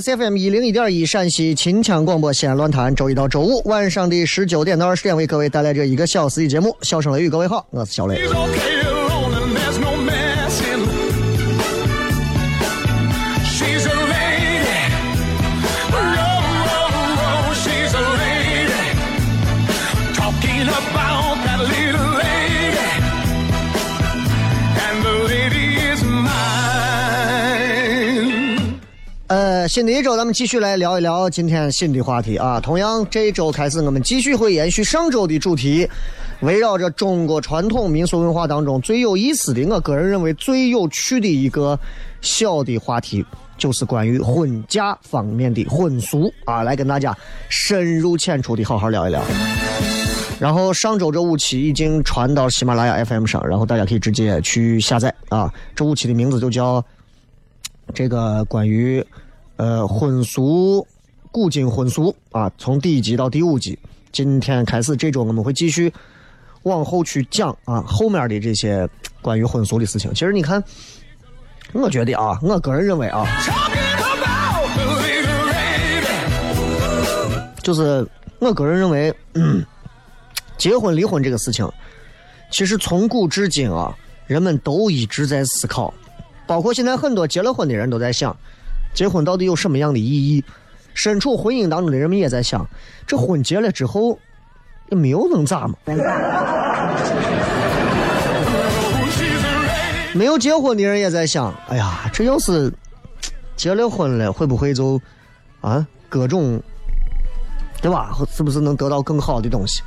C F M 一零一点一陕西秦腔广播西安论坛，周一到周五晚上的十九点到二十点为各位带来这一个小时的节目。笑声雷雨，各位好，我是小雷。新的一周，咱们继续来聊一聊今天新的话题啊。同样，这一周开始，我们继续会延续上周的主题，围绕着中国传统民俗文化当中最有意思的，我个人认为最有趣的一个小的话题，就是关于婚嫁方面的婚俗啊，来跟大家深入浅出的好好聊一聊。然后上周这五期已经传到喜马拉雅 FM 上，然后大家可以直接去下载啊。这五期的名字就叫。这个关于，呃，婚俗，古今婚俗啊，从第一集到第五集，今天开始这周我们会继续往后去讲啊，后面的这些关于婚俗的事情。其实你看，我觉得啊，我个人认为啊，就是我个人认为，嗯，结婚离婚这个事情，其实从古至今啊，人们都一直在思考。包括现在很多结了婚的人都在想，结婚到底有什么样的意义？身处婚姻当中的人们也在想，这婚结了之后，也没有能咋嘛？没有结婚的人也在想，哎呀，这要是结了婚了，会不会就啊各种，对吧？是不是能得到更好的东西？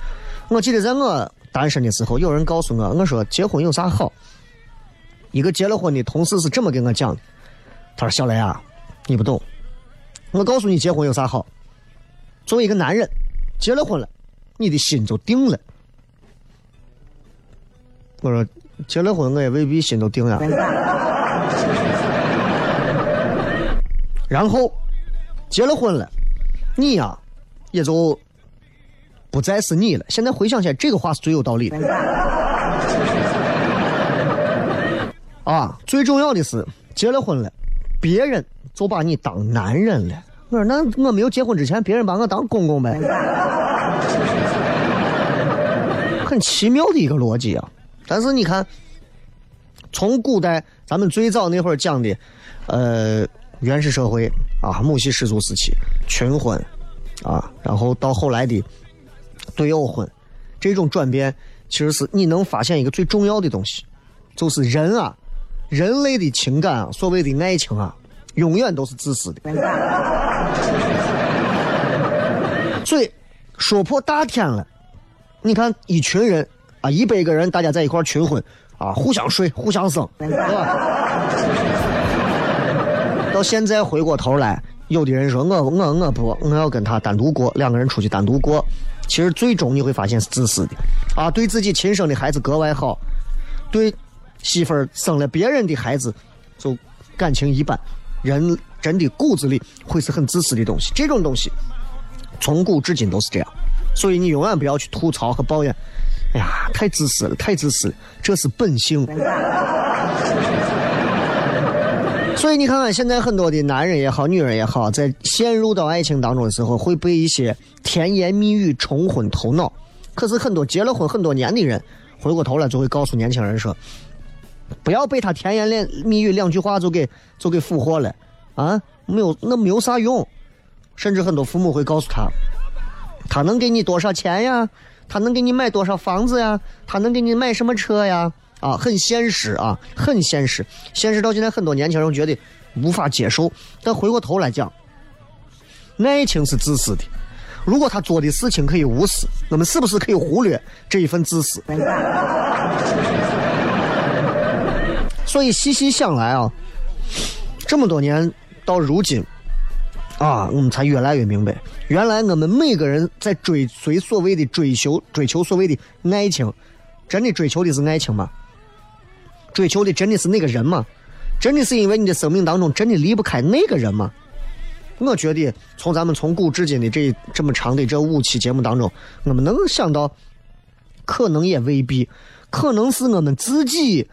我记得在我单身的时候，有人告诉我，我说结婚有啥好？一个结了婚的同事是这么跟我讲的，他说：“小雷啊，你不懂。我告诉你，结婚有啥好？作为一个男人，结了婚了，你的心就定了。”我说：“结了婚，我也未必心都定呀。”然后结了婚了，你呀，也就不再是你了。现在回想起来，这个话是最有道理的。啊，最重要的是结了婚了，别人就把你当男人了。我说那我没有结婚之前，别人把我当公公呗，很奇妙的一个逻辑啊。但是你看，从古代咱们最早那会儿讲的，呃，原始社会啊，母系氏族时期，群婚啊，然后到后来的对偶婚，这种转变，其实是你能发现一个最重要的东西，就是人啊，人类的情感啊，所谓的爱情啊，永远都是自私的。所以说破大天了，你看一群人啊，一百个人，大家在一块群婚啊，互相睡，互相生，对吧？到现在回过头来，有的人说我我我不，我要跟他单独过，两个人出去单独过。其实最终你会发现是自私的，啊，对自己亲生的孩子格外好，对媳妇儿生了别人的孩子就感情一般。人真的骨子里会是很自私的东西，这种东西从古至今都是这样。所以你永远不要去吐槽和抱怨，哎呀，太自私了，太自私了，这是本性。所以你看看，现在很多的男人也好，女人也好，在陷入到爱情当中的时候，会被一些甜言蜜语冲昏头脑。可是很多结了婚很多年的人，回过头来就会告诉年轻人说：“不要被他甜言两蜜语两句话就给就给俘获了啊！没有那没有啥用。”甚至很多父母会告诉他：“他能给你多少钱呀？他能给你买多少房子呀？他能给你买什么车呀？”啊，很现实啊，很现实。现实到现在，很多年轻人觉得无法接受。但回过头来讲，爱情是自私的。如果他做的事情可以无私，我们是不是可以忽略这一份自私？所以细细想来啊，这么多年到如今，啊，我们才越来越明白，原来我们每个人在追随所谓的追求、追求所谓的爱情，真的追求的是爱情吗？追求的真的是那个人吗？真的是因为你的生命当中真的离不开那个人吗？我觉得从咱们从古至今的这这么长的这五期节目当中，我们能想到，可能也未必，可能是我们自己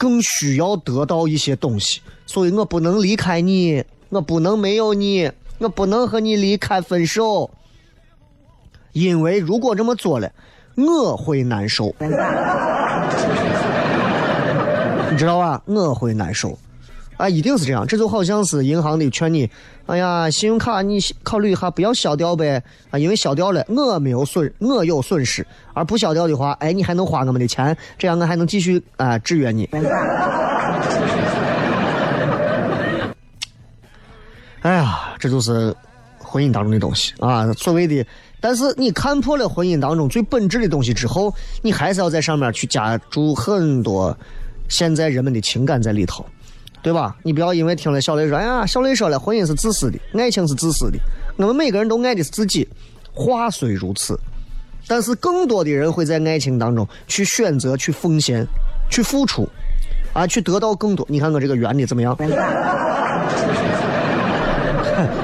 更需要得到一些东西，所以我不能离开你，我不能没有你，我不能和你离开分手，因为如果这么做了，我会难受。你知道吧？我会难受，啊，一定是这样。这就好像是银行的劝你，哎呀，信用卡你考虑一下，不要消掉呗，啊，因为消掉了我没有损，我有损失，而不消掉的话，哎，你还能花我们的钱，这样我还能继续啊制约你。哎呀，这就是婚姻当中的东西啊，所谓的。但是你看破了婚姻当中最本质的东西之后，你还是要在上面去加注很多。现在人们的情感在里头，对吧？你不要因为听了小雷说，哎呀，小雷说了，婚姻是自私的，爱情是自私的。我们每个人都爱的是自己，话虽如此，但是更多的人会在爱情当中去选择、去奉献、去付出，啊，去得到更多。你看我这个圆的怎么样？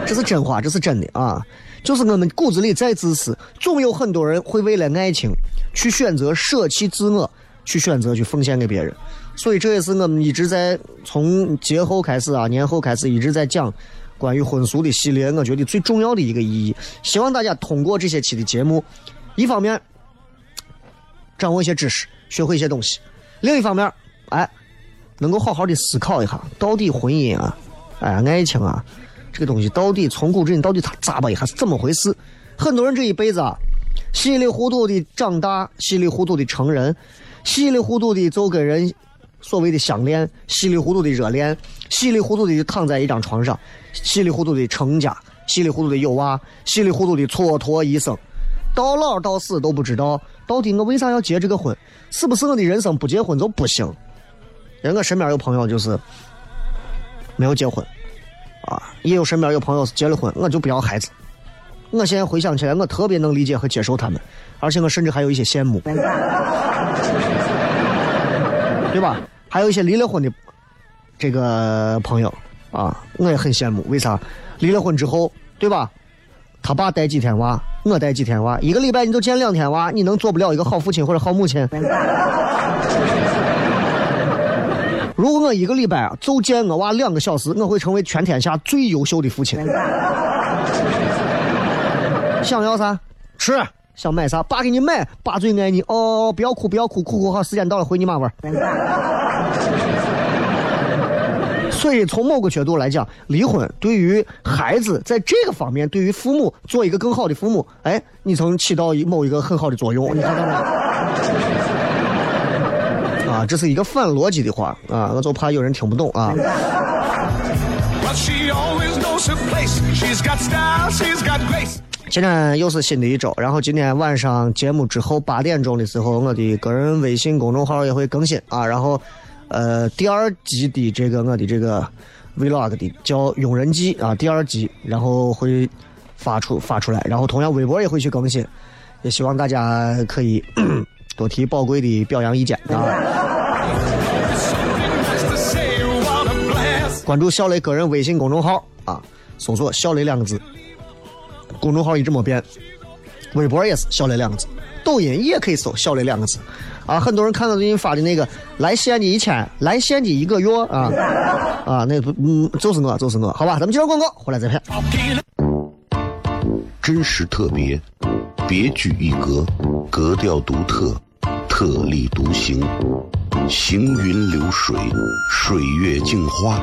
这是真话，这是真的啊！就是我们骨子里再自私，总有很多人会为了爱情去选择舍弃自我，去选择去奉献给别人。所以这也是我们一直在从节后开始啊，年后开始一直在讲关于婚俗的系列。我觉得最重要的一个意义，希望大家通过这些期的节目，一方面掌握一些知识，学会一些东西；另一方面，哎，能够好好的思考一下，到底婚姻啊，哎，爱情啊，这个东西到底从古至今到底它咋吧一下是怎么回事？很多人这一辈子啊，稀里糊涂的长大，稀里糊涂的成人，稀里糊涂的就跟人。所谓的相恋，稀里糊涂的热恋，稀里糊涂的就躺在一张床上，稀里糊涂的成家，稀里糊涂的有娃，稀里糊涂的蹉跎一生，到老到死都不知道到底我为啥要结这个婚，是不是我的人生不结婚就不行？人我身边有朋友就是没有结婚，啊，也有身边有朋友是结了婚，我就不要孩子。我现在回想起来，我特别能理解和接受他们，而且我甚至还有一些羡慕，对吧？还有一些离了婚的这个朋友啊，我也很羡慕。为啥？离了婚之后，对吧？他爸带几天娃，我带几天娃，一个礼拜你就见两天娃，你能做不了一个好父亲或者好母亲？如果我一个礼拜就见我娃两个小时，我会成为全天下最优秀的父亲。想要啥？吃。想买啥？爸给你买。爸最爱你。哦，不要哭，不要哭，哭哭好，时间到了回你妈玩。所以从某个角度来讲，离婚对于孩子在这个方面，对于父母做一个更好的父母，哎，你曾起到一某一个很好的作用。你看到没？啊，这是一个反逻辑的话啊，我就怕有人听不懂啊。今天又是新的一周，然后今天晚上节目之后八点钟的时候，我的个人微信公众号也会更新啊。然后，呃，第二集的这个我的这个 vlog 的叫《庸人记》啊，第二集，然后会发出发出来，然后同样微博也会去更新，也希望大家可以多提宝贵的表扬意见啊。关注小雷个人微信公众号啊，搜索“小雷”两个字，公众号一直没变，微博也是“小雷”两个字，抖音也可以搜“小雷”两个字，啊，很多人看到最近发的那个来西安的一千，来西安的一个月啊啊，那不嗯，就是我，就是我，好吧，咱们接着广告，回来再片。真实特别，别具一格，格调独特，特立独行，行云流水，水月镜花，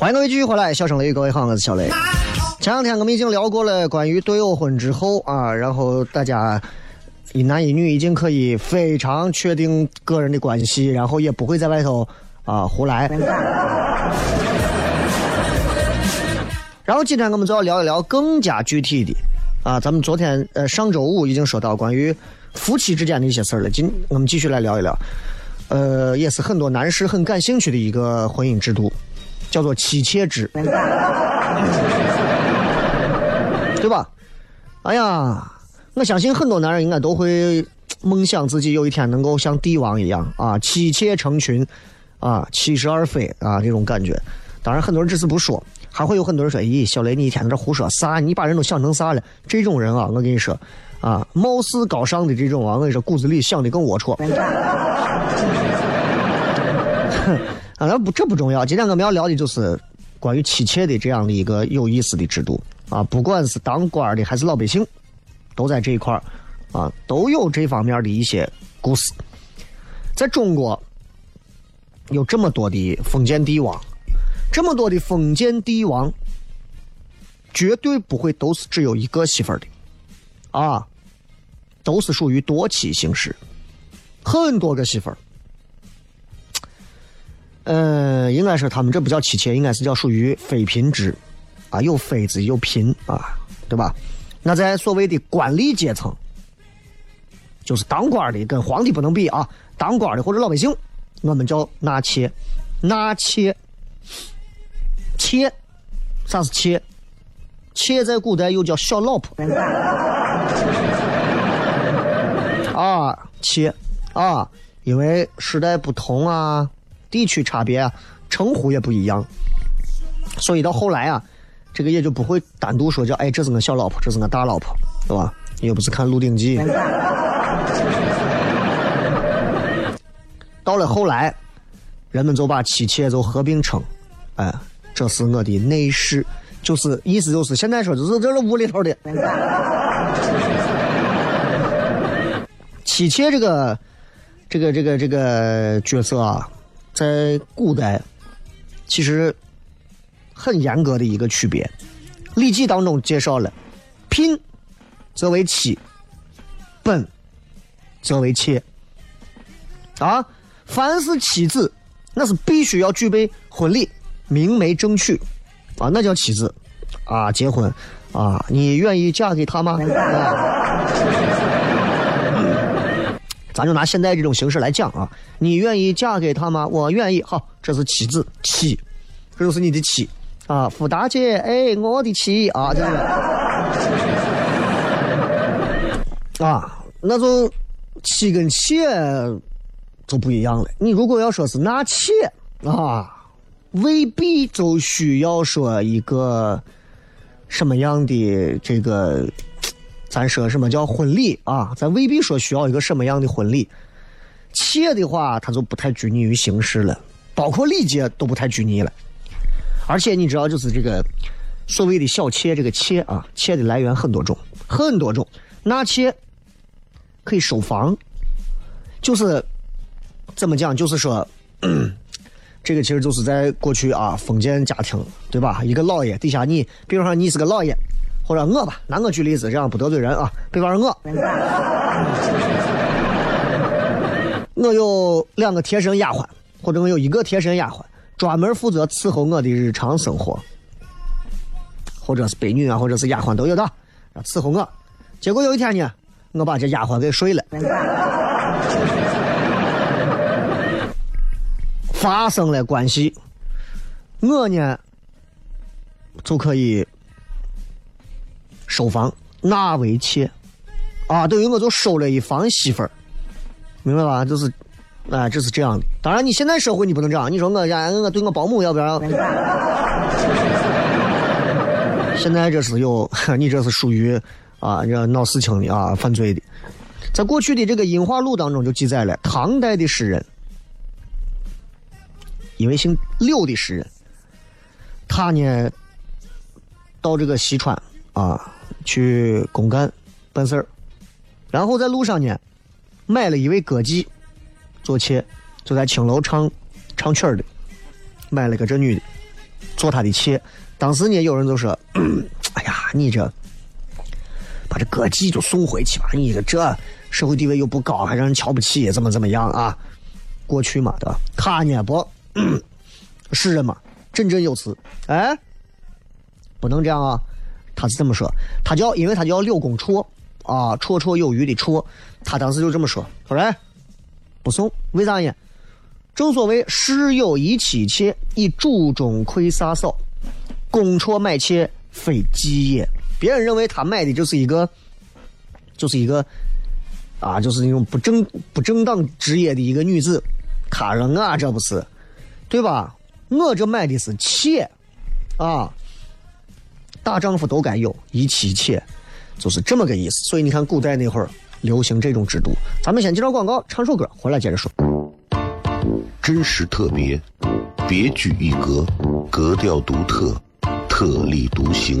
欢迎各位继续回来，笑声雷雨，各位好，我是小雷。前两天我们已经聊过了关于对偶婚之后啊，然后大家一男一女已经可以非常确定个人的关系，然后也不会在外头啊胡来。然后今天我们就要聊一聊更加具体的啊，咱们昨天呃上周五已经说到关于夫妻之间的一些事儿了，今我们继续来聊一聊，呃，也是很多男士很感兴趣的一个婚姻制度。叫做妻妾制，对吧？哎呀，我相信很多男人应该都会梦想自己有一天能够像帝王一样啊，妻妾成群啊，七十二妃啊这种感觉。当然，很多人只是不说，还会有很多人说：“咦，小雷，你一天在这胡说啥？你把人都想成啥了？”这种人啊，我跟你说啊，貌似高尚的这种啊，我跟你说，骨子里想的更龌龊。啊，那不这不重要。今天我们要聊的就是关于妻妾的这样的一个有意思的制度啊，不管是当官的还是老百姓，都在这一块啊，都有这方面的一些故事。在中国，有这么多的封建帝王，这么多的封建帝王，绝对不会都是只有一个媳妇儿的啊，都是属于多妻形式，很多个媳妇儿。呃，应该是他们这不叫妻妾，应该是叫属于妃嫔制，啊，有妃子有嫔啊，对吧？那在所谓的官吏阶层，就是当官的跟皇帝不能比啊，当官的或者老百姓，我们叫纳妾，纳妾，妾，啥是妾？妾在古代又叫小老婆。啊，妾，啊，因为时代不同啊，地区差别啊，称呼也不一样，所以到后来啊，这个也就不会单独说叫哎，这是我小老婆，这是我大老婆，对吧？你又不是看《鹿鼎记》。到了后来，人们就把妻妾就合并称，哎，这是我的内侍，就是意思就是现在说就是这是屋里头的。妻妾这个这个这个这个角色啊，在古代其实很严格的一个区别，《礼记》当中介绍了，聘则为妻，本则为妾，啊。凡是妻子，那是必须要具备婚礼、明媒正娶，啊，那叫妻子，啊，结婚，啊，你愿意嫁给他吗？咱就拿现在这种形式来讲啊，你愿意嫁给他吗？我愿意。好，这是妻子，妻，这就是你的妻，啊，傅大姐，哎，我的妻啊，这样啊，那就妻跟妾。就不一样了。你如果要说是纳妾啊，未必就需要说一个什么样的这个，咱说什么叫婚礼啊？咱未必说需要一个什么样的婚礼。妾的话，它就不太拘泥于形式了，包括礼节都不太拘泥了。而且你知道，就是这个所谓的小妾，这个妾啊，妾的来源很多种，很多种。纳妾可以收房，就是。怎么讲？就是说，这个其实就是在过去啊，封建家庭，对吧？一个老爷底下你，比如说你是个老爷，或者我吧，拿我举例子，这样不得罪人啊。比方说我，我有两个贴身丫鬟，或者我有一个贴身丫鬟，专门负责伺候我的日常生活，或者是婢女啊，或者是丫鬟都有的，伺候我。结果有一天呢，我把这丫鬟给睡了。发生了关系，我呢就可以收房纳为妾，啊，等于我就收了一房媳妇儿，明白吧？就是，啊，这是这样的。当然，你现在社会你不能这样。你说我呀我对我保姆要不要？现在这是有，你这是属于啊，这闹事情的啊，犯罪的。在过去的这个《音画录》当中就记载了，唐代的诗人。一位姓柳的诗人，他呢到这个西川啊去公干办事儿，然后在路上呢买了一位歌妓做妾，就在青楼唱唱曲儿的，买了个这女的做他的妾。当时呢有人就说：“ 哎呀，你这把这歌妓就送回去吧，你这这社会地位又不高，还让人瞧不起，怎么怎么样啊？过去嘛，对吧？他呢不。”是人嘛，振振有词，哎，不能这样啊！他是这么说，他叫，因为他叫柳公绰啊，绰绰有余的绰，他当时就这么说，说来不送，为啥呢？正所谓世有一妻妾，以主中窥飒嫂，公绰买妾非妓也。别人认为他买的就是一个，就是一个啊，就是那种不正不正当职业的一个女子，他说啊这不是。对吧？我这买的是妾，啊，大丈夫都该有一妻一妾，就是这么个意思。所以你看，古代那会儿流行这种制度。咱们先接着广告，唱首歌，回来接着说。真实特别，别具一格，格调独特，特立独行，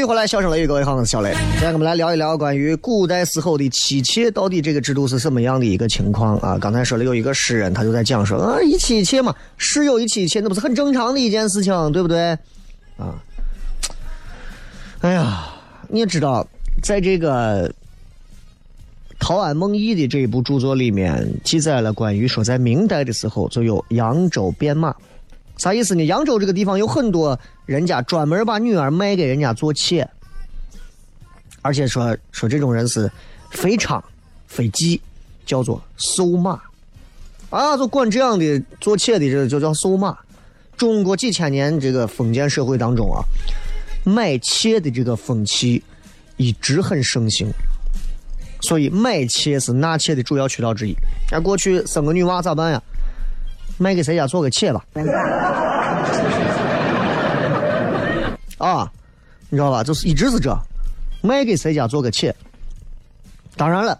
续回来，笑声雷雨，各位好，我是小雷。今天我们来聊一聊关于古代时候的妻妾到底这个制度是什么样的一个情况啊？刚才说了有一个诗人，他就在讲说啊，一妻一妾嘛，室友一妻一妾，那不是很正常的一件事情，对不对？啊，哎呀，你也知道，在这个陶庵梦忆的这一部著作里面，记载了关于说在明代的时候就有扬州变马。啥意思呢？扬州这个地方有很多人家专门把女儿卖给人家做妾，而且说说这种人是非娼非妓，叫做瘦马啊，就管这样的做妾的这就叫瘦马。中国几千年这个封建社会当中啊，买妾的这个风气一直很盛行，所以买妾是纳妾的主要渠道之一。那过去生个女娃咋办呀？卖给谁家做个妾吧。啊，你知道吧？就是一直是这，卖给谁家做个妾。当然了，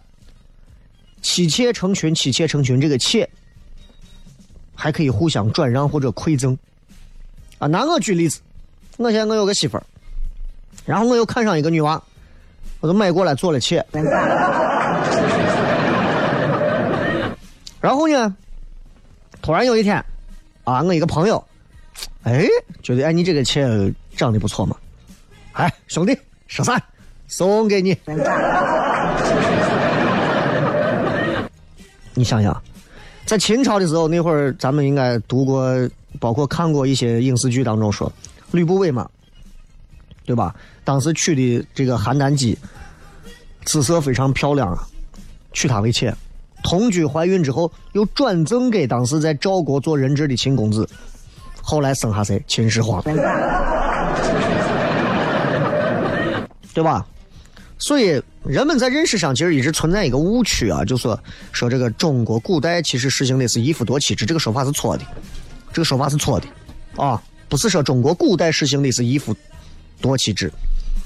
妻妾成群，妻妾成群，这个妾还可以互相转让或者馈赠。啊，拿我举例子，我现在我有个媳妇儿，然后我又看上一个女娃，我就买过来做了妾。然后呢，突然有一天，啊，我一个朋友，哎，觉得哎你这个妾长得不错嘛，哎，兄弟，十三送给你。你想想，在秦朝的时候，那会儿咱们应该读过，包括看过一些影视剧当中说，吕不韦嘛，对吧？当时娶的这个邯郸姬，姿色非常漂亮啊，娶她为妾。同居怀孕之后，又转赠给当时在赵国做人质的秦公子，后来生下谁？秦始皇，对吧？所以人们在认识上其实一直存在一个误区啊，就说说这个中国古代其实实行的是一夫多妻制，这个说法是错的，这个说法是错的啊，不是说中国古代实行的是一夫多妻制，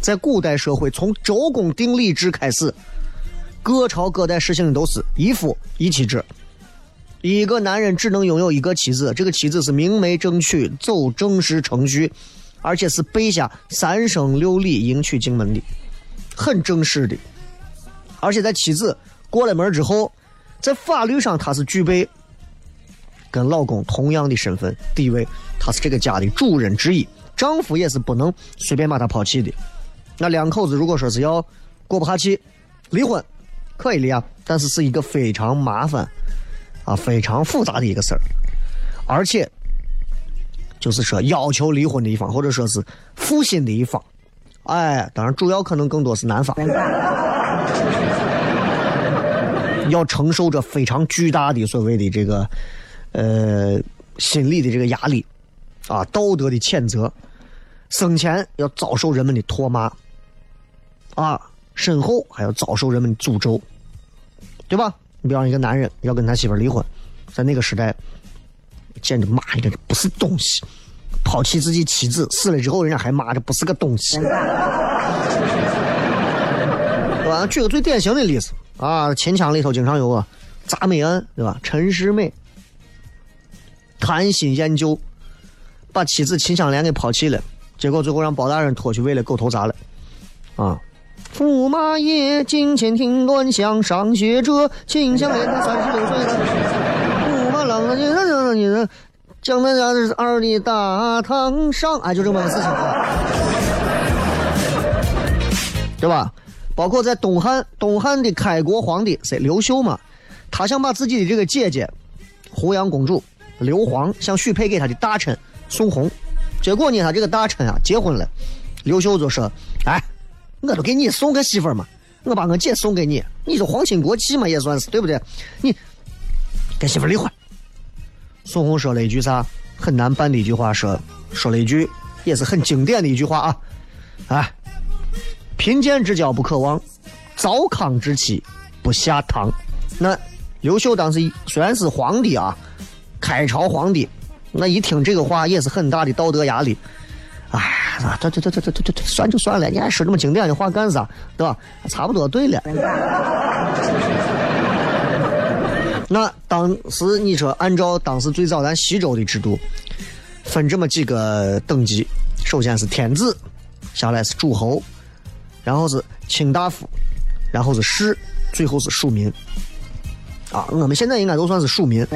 在古代社会从周公定礼制开始。各朝各代实行的都是一夫一妻制，一个男人只能拥有一个妻子，这个妻子是明媒正娶，走正式程序，而且是备下三生六礼迎娶进门的，很正式的。而且在妻子过了门之后，在法律上她是具备跟老公同样的身份地位，她是这个家的主人之一，丈夫也是不能随便把她抛弃的。那两口子如果说是要过不下去，离婚。可以离啊，但是是一个非常麻烦啊、非常复杂的一个事儿，而且就是说要求离婚的一方，或者说是负心的一方，哎，当然主要可能更多是男方，要承受着非常巨大的所谓的这个呃心理的这个压力啊，道德的谴责，生前要遭受人们的唾骂啊。身后还要遭受人们的诅咒，对吧？你比方一个男人要跟他媳妇离婚，在那个时代，简直骂一个不是东西，抛弃自己妻子，死了之后人家还骂这不是个东西。对吧？举个最典型的例子啊，秦腔里头经常有个铡美案，对吧？陈世美贪心厌旧，把妻子秦香莲给抛弃了，结果最后让包大人拖去喂了狗头铡了，啊。驸马爷，金钱听端详，上学者，秦香莲他三十六岁了。驸马郎啊，你这你这，讲那家是二的大堂上，哎，就这么个事情，对吧？包括在东汉，东汉的开国皇帝谁？刘秀嘛，他想把自己的这个姐姐胡杨公主刘皇想许配给他的大臣宋弘，结果呢，他这个大臣啊结婚了，刘秀就说：“哎，我都给你送个媳妇儿嘛，我把我姐送给你，你就皇亲国戚嘛，也算是对不对？你跟媳妇离婚。”宋弘说了一句啥很难办的一句话，说说了一句也是很经典的一句话啊，哎。贫贱之交不可忘，糟糠之妻不下堂。那刘秀当时虽然是皇帝啊，开朝皇帝，那一听这个话也是很大的道德压力。哎哎，这这这这这这这算就算了，你还说这么经典的话干啥？对吧？差不多对了。那当时你说按照当时最早咱西周的制度，分这么几个等级，首先是天子，下来是诸侯。然后是卿大夫，然后是士，最后是庶民。啊，我们现在应该都算是庶民。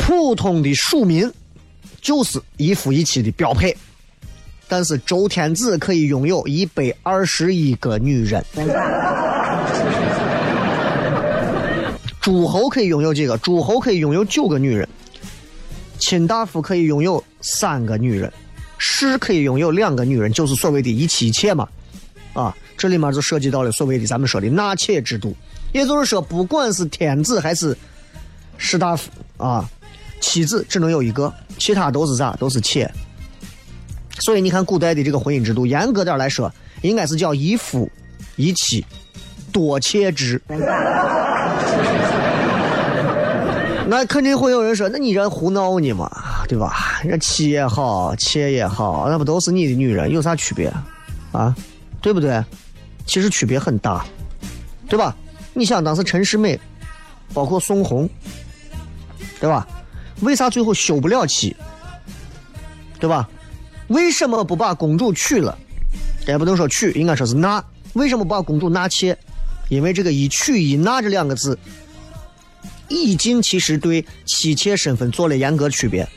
普通的庶民就是一夫一妻的标配，但是周天子可以拥有一百二十一个女人，诸侯可以拥有几个？诸侯可以拥有九个女人，卿大夫可以拥有三个女人。士可以拥有两个女人，就是所谓的一妻一妾嘛，啊，这里面就涉及到了所谓的咱们说的纳妾制度，也就是说，不管是天子还是士大夫啊，妻子只能有一个，其他都是啥？都是妾。所以你看，古代的这个婚姻制度，严格点来说，应该是叫一夫一妻多妾制。那肯定会有人说，那你这胡闹呢嘛？对吧？那妻也好，妾也好，那不都是你的女人，有啥区别啊？对不对？其实区别很大，对吧？你想当时陈世美，包括宋红，对吧？为啥最后休不了妻？对吧？为什么不把公主娶了？也不能说娶，应该说是纳。为什么不把公主纳妾？因为这个一娶一纳这两个字，已经其实对妻妾身份做了严格区别。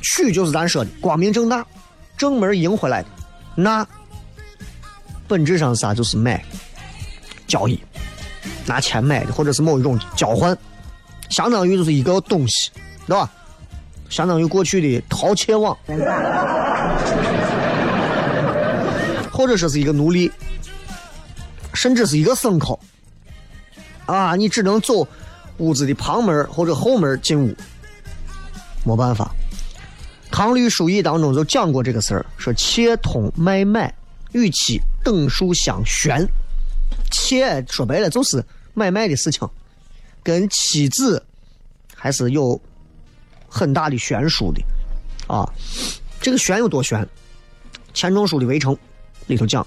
娶就是咱说的光明正大、正门迎回来的，纳本质上啥？就是买交易，拿钱买的，或者是某一种交换，相当于就是一个东西，对吧？相当于过去的盗窃网，或者说是一个奴隶，甚至是一个牲口啊！你只能走屋子的旁门或者后门进屋，没办法。《唐律疏议》当中就讲过这个事儿，说妾通买卖，与其等数相悬。妾说白了就是买卖的事情，跟妻子还是有很大的悬殊的啊。这个悬有多悬？钱钟书的《围城》里头讲，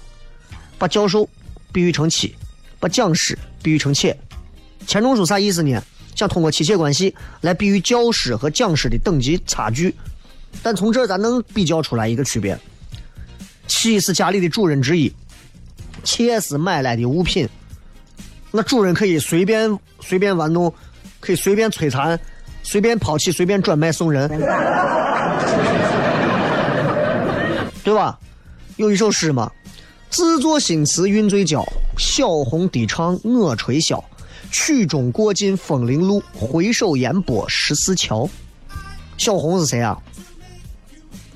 把教授比喻成妻，把讲师比喻成妾。钱钟书啥意思呢？想通过妻妾关系来比喻教师和讲师的等级差距。但从这咱能比较出来一个区别：妻是家里的主人之一，妾是买来的物品。那主人可以随便随便玩弄，可以随便摧残，随便抛弃，随便转卖送人，对吧？有一首诗嘛：“自作新词韵最娇，小红低唱我吹箫。曲终过尽风铃路，回首烟波十四桥。”小红是谁啊？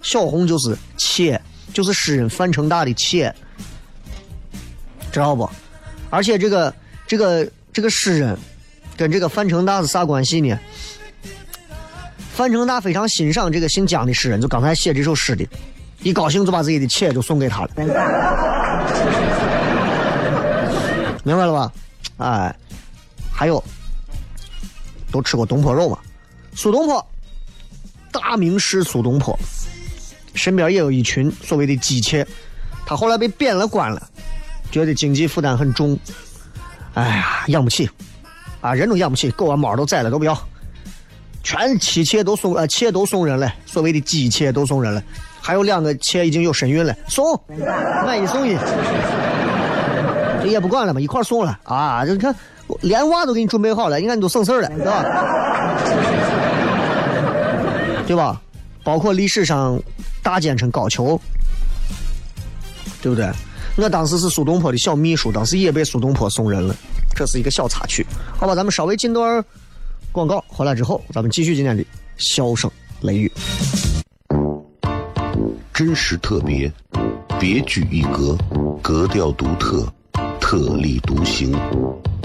小红就是妾，就是诗人范成大的妾，知道不？而且这个这个这个诗人跟这个范成大是啥关系呢？范成大非常欣赏这个姓姜的诗人，就刚才写这首诗的，一高兴就把自己的妾就送给他了，明白了吧？哎，还有都吃过东坡肉嘛？苏东坡，大名士苏东坡，身边也有一群所谓的姬妾，他后来被贬了官了，觉得经济负担很重，哎呀，养不起，啊，人都养不起，狗啊猫都宰了都不要，全妻妾都送呃妾都送人了，所谓的姬妾都送人了，还有两个妾已经有身孕了，送，买一送一，这也不管了嘛，一块送了啊！这你看，连娃都给你准备好了，你看你都省事了，对吧？对吧？包括历史上大奸臣高俅，对不对？我当时是苏东坡的小秘书，当时也被苏东坡送人了，这是一个小插曲。好吧，咱们稍微进段广告，回来之后咱们继续今天的笑声雷雨。真实特别，别具一格，格调独特，特立独行，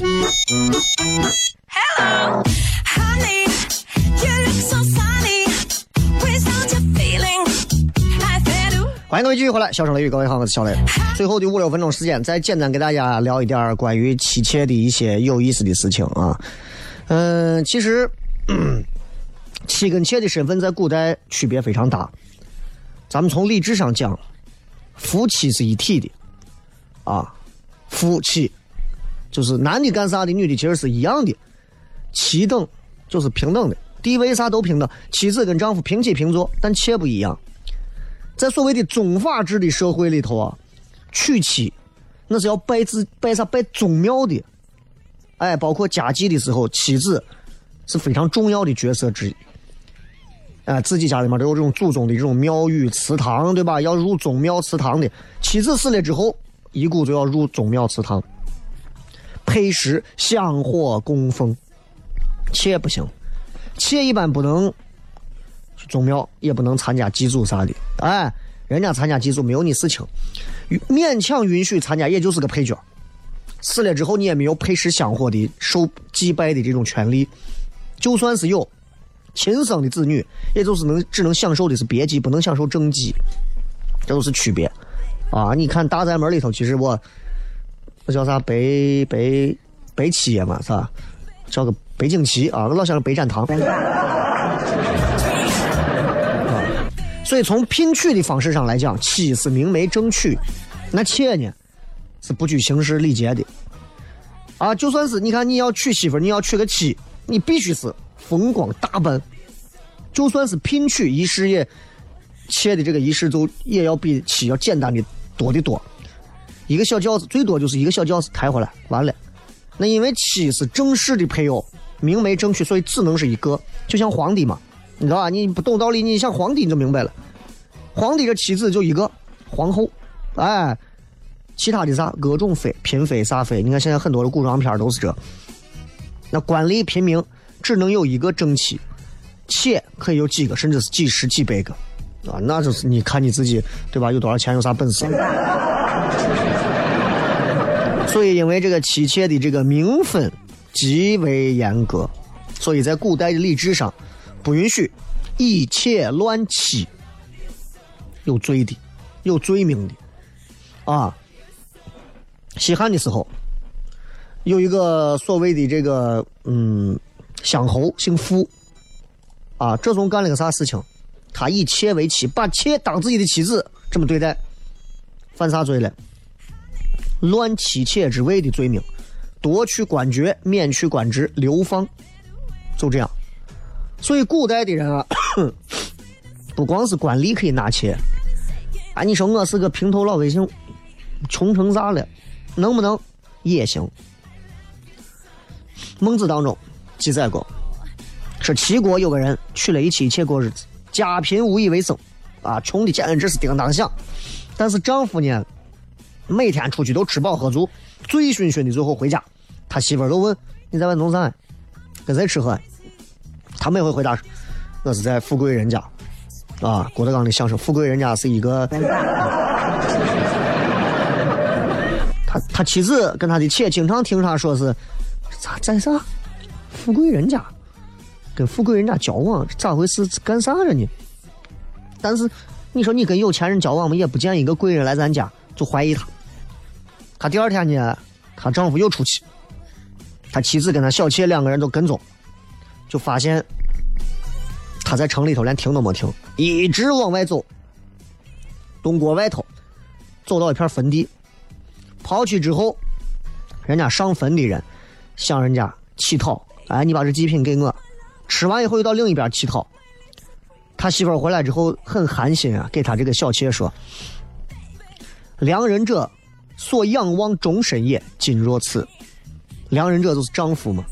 Hello, honey, you look so sunny. Without your feeling, I said, ooh. 欢迎各位继续回来，笑声雷雨，各位好，我是小雷。最后的五六分钟时间，再简单给大家聊一点关于妻妾的一些有意思的事情啊。嗯，其实嗯 妻跟妾的身份在古代区别非常大。咱们从理智上讲，夫妻是一体的啊，夫妻就是男的干啥的，女的其实是一样的，妻等就是平等的，地位啥都平等，妻子跟丈夫平起平坐，但妾不一样。在所谓的宗法制的社会里头啊，娶妻那是要拜自拜啥拜宗庙的，哎，包括家祭的时候，妻子是非常重要的角色之一。哎，自己家里面都有这种祖宗的这种庙宇祠堂，对吧？要入宗庙祠堂的，妻子死了之后，遗骨就要入宗庙祠堂，配食香火供奉。妾不行，妾一般不能去宗庙，也不能参加祭祖啥的。哎，人家参加祭祖没有你事情，勉强允许参加，也就是个配角。死了之后，你也没有配食香火的受祭拜的这种权利。就算是有亲生的子女，也就是能只能享受的是别祭，不能享受正祭，这都是区别。啊，你看大宅门里头，其实我那叫啥北北北七爷嘛，是吧？叫个北京旗啊，我老想着北展堂。所以从聘娶的方式上来讲，妻是明媒正娶，那妾呢是不拘形式礼节的。啊，就算是你看你要娶媳妇，你要娶个妻，你必须是风光大办。就算是聘娶仪式也，妾的这个仪式就也要比妻要简单的多得多。一个小轿子最多就是一个小轿子抬回来完了。那因为妻是正式的配偶，明媒正娶，所以只能是一个，就像皇帝嘛，你知道吧？你不懂道理，你想皇帝你就明白了。皇帝这妻子就一个皇后，哎，其他的啥各种妃、嫔妃、啥妃，你看现在很多的古装片都是这。那官吏、平民只能有一个正妻，妾可以有几个，甚至是几十几百个，啊，那就是你看你自己对吧？有多少钱，有啥本事。所以，因为这个妻妾的这个名分极为严格，所以在古代的礼制上，不允许以妾乱妻，有罪的，有罪名的啊。西汉的时候，有一个所谓的这个嗯乡侯，姓傅，啊，这种干了个啥事情？他以妾为妻，把妾当自己的妻子，这么对待，犯啥罪了？乱妻妾之位的罪名，夺去官爵，免去官职，流放，就这样。所以古代的人啊，不光是官吏可以纳妾，啊，你说我是个平头老百姓，穷成啥了，能不能也行？孟子当中记载过，说齐国有个人娶了一妻妾过日子，家贫无以为生，啊，穷的简直是叮当响。但是丈夫呢，每天出去都吃饱喝足，醉醺醺的，最后回家，他媳妇儿都问你在外弄啥？跟谁吃喝？他每回回答：“我是在富贵人家。”啊，郭德纲的相声《富贵人家》是一个，他他妻子跟他的妾经常听他说是咋在啥富贵人家，跟富贵人家交往咋回事？干啥着呢？但是你说你跟有钱人交往嘛，也不见一个贵人来咱家，就怀疑他。她第二天呢，她丈夫又出去，他妻子跟他小妾两个人都跟踪，就发现他在城里头连停都没停，一直往外走。东郭外头，走到一片坟地，刨去之后，人家上坟的人向人家乞讨，哎，你把这祭品给我。吃完以后又到另一边乞讨。他媳妇儿回来之后很寒心啊，给他这个小妾说：“良人者，所仰望终身也。今若此，良人者就是丈夫嘛，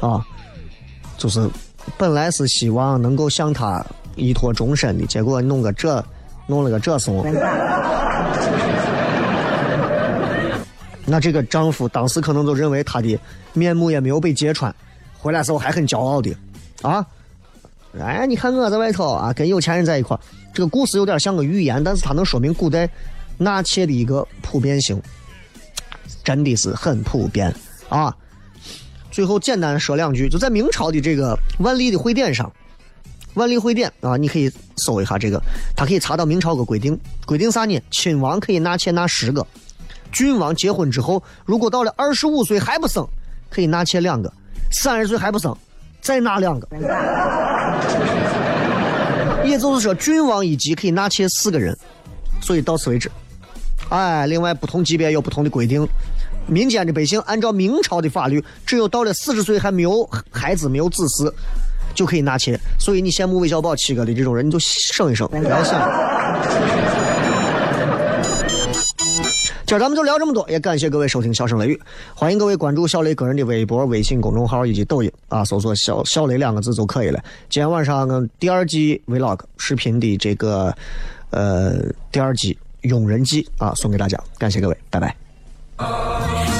啊，就是本来是希望能够向他依托终身的，结果弄个这，弄了个这怂。那这个丈夫当时可能就认为他的面目也没有被揭穿，回来时候还很骄傲的，啊，哎，你看我在外头啊，跟有钱人在一块，这个故事有点像个寓言，但是它能说明古代纳妾的一个普遍性，真的是很普遍啊。最后简单说两句，就在明朝的这个万历的会典上，万历会典啊，你可以搜一下这个，它可以查到明朝个规定，规定啥呢？亲王可以纳妾纳十个，郡王结婚之后，如果到了二十五岁还不生，可以纳妾两个，三十岁还不生，再纳两个。也就是说，郡王一级可以纳妾四个人，所以到此为止。哎，另外不同级别有不同的规定。民间的百姓按照明朝的法律，只有到了四十岁还没有孩子、没有子嗣，就可以纳妾。所以你羡慕韦小宝七哥的这种人，你就省一省，不要想。今儿咱们就聊这么多，也感谢各位收听《笑声雷雨》，欢迎各位关注小雷个人的微博、微信公众号以及抖音啊，搜索“小小雷”两个字就可以了。今天晚上第二季 vlog 视频的这个呃第二季《永人机》啊送给大家，感谢各位，拜拜。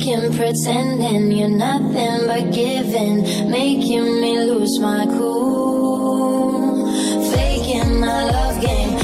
Faking, pretending you're nothing but giving, making me lose my cool. Faking my love game,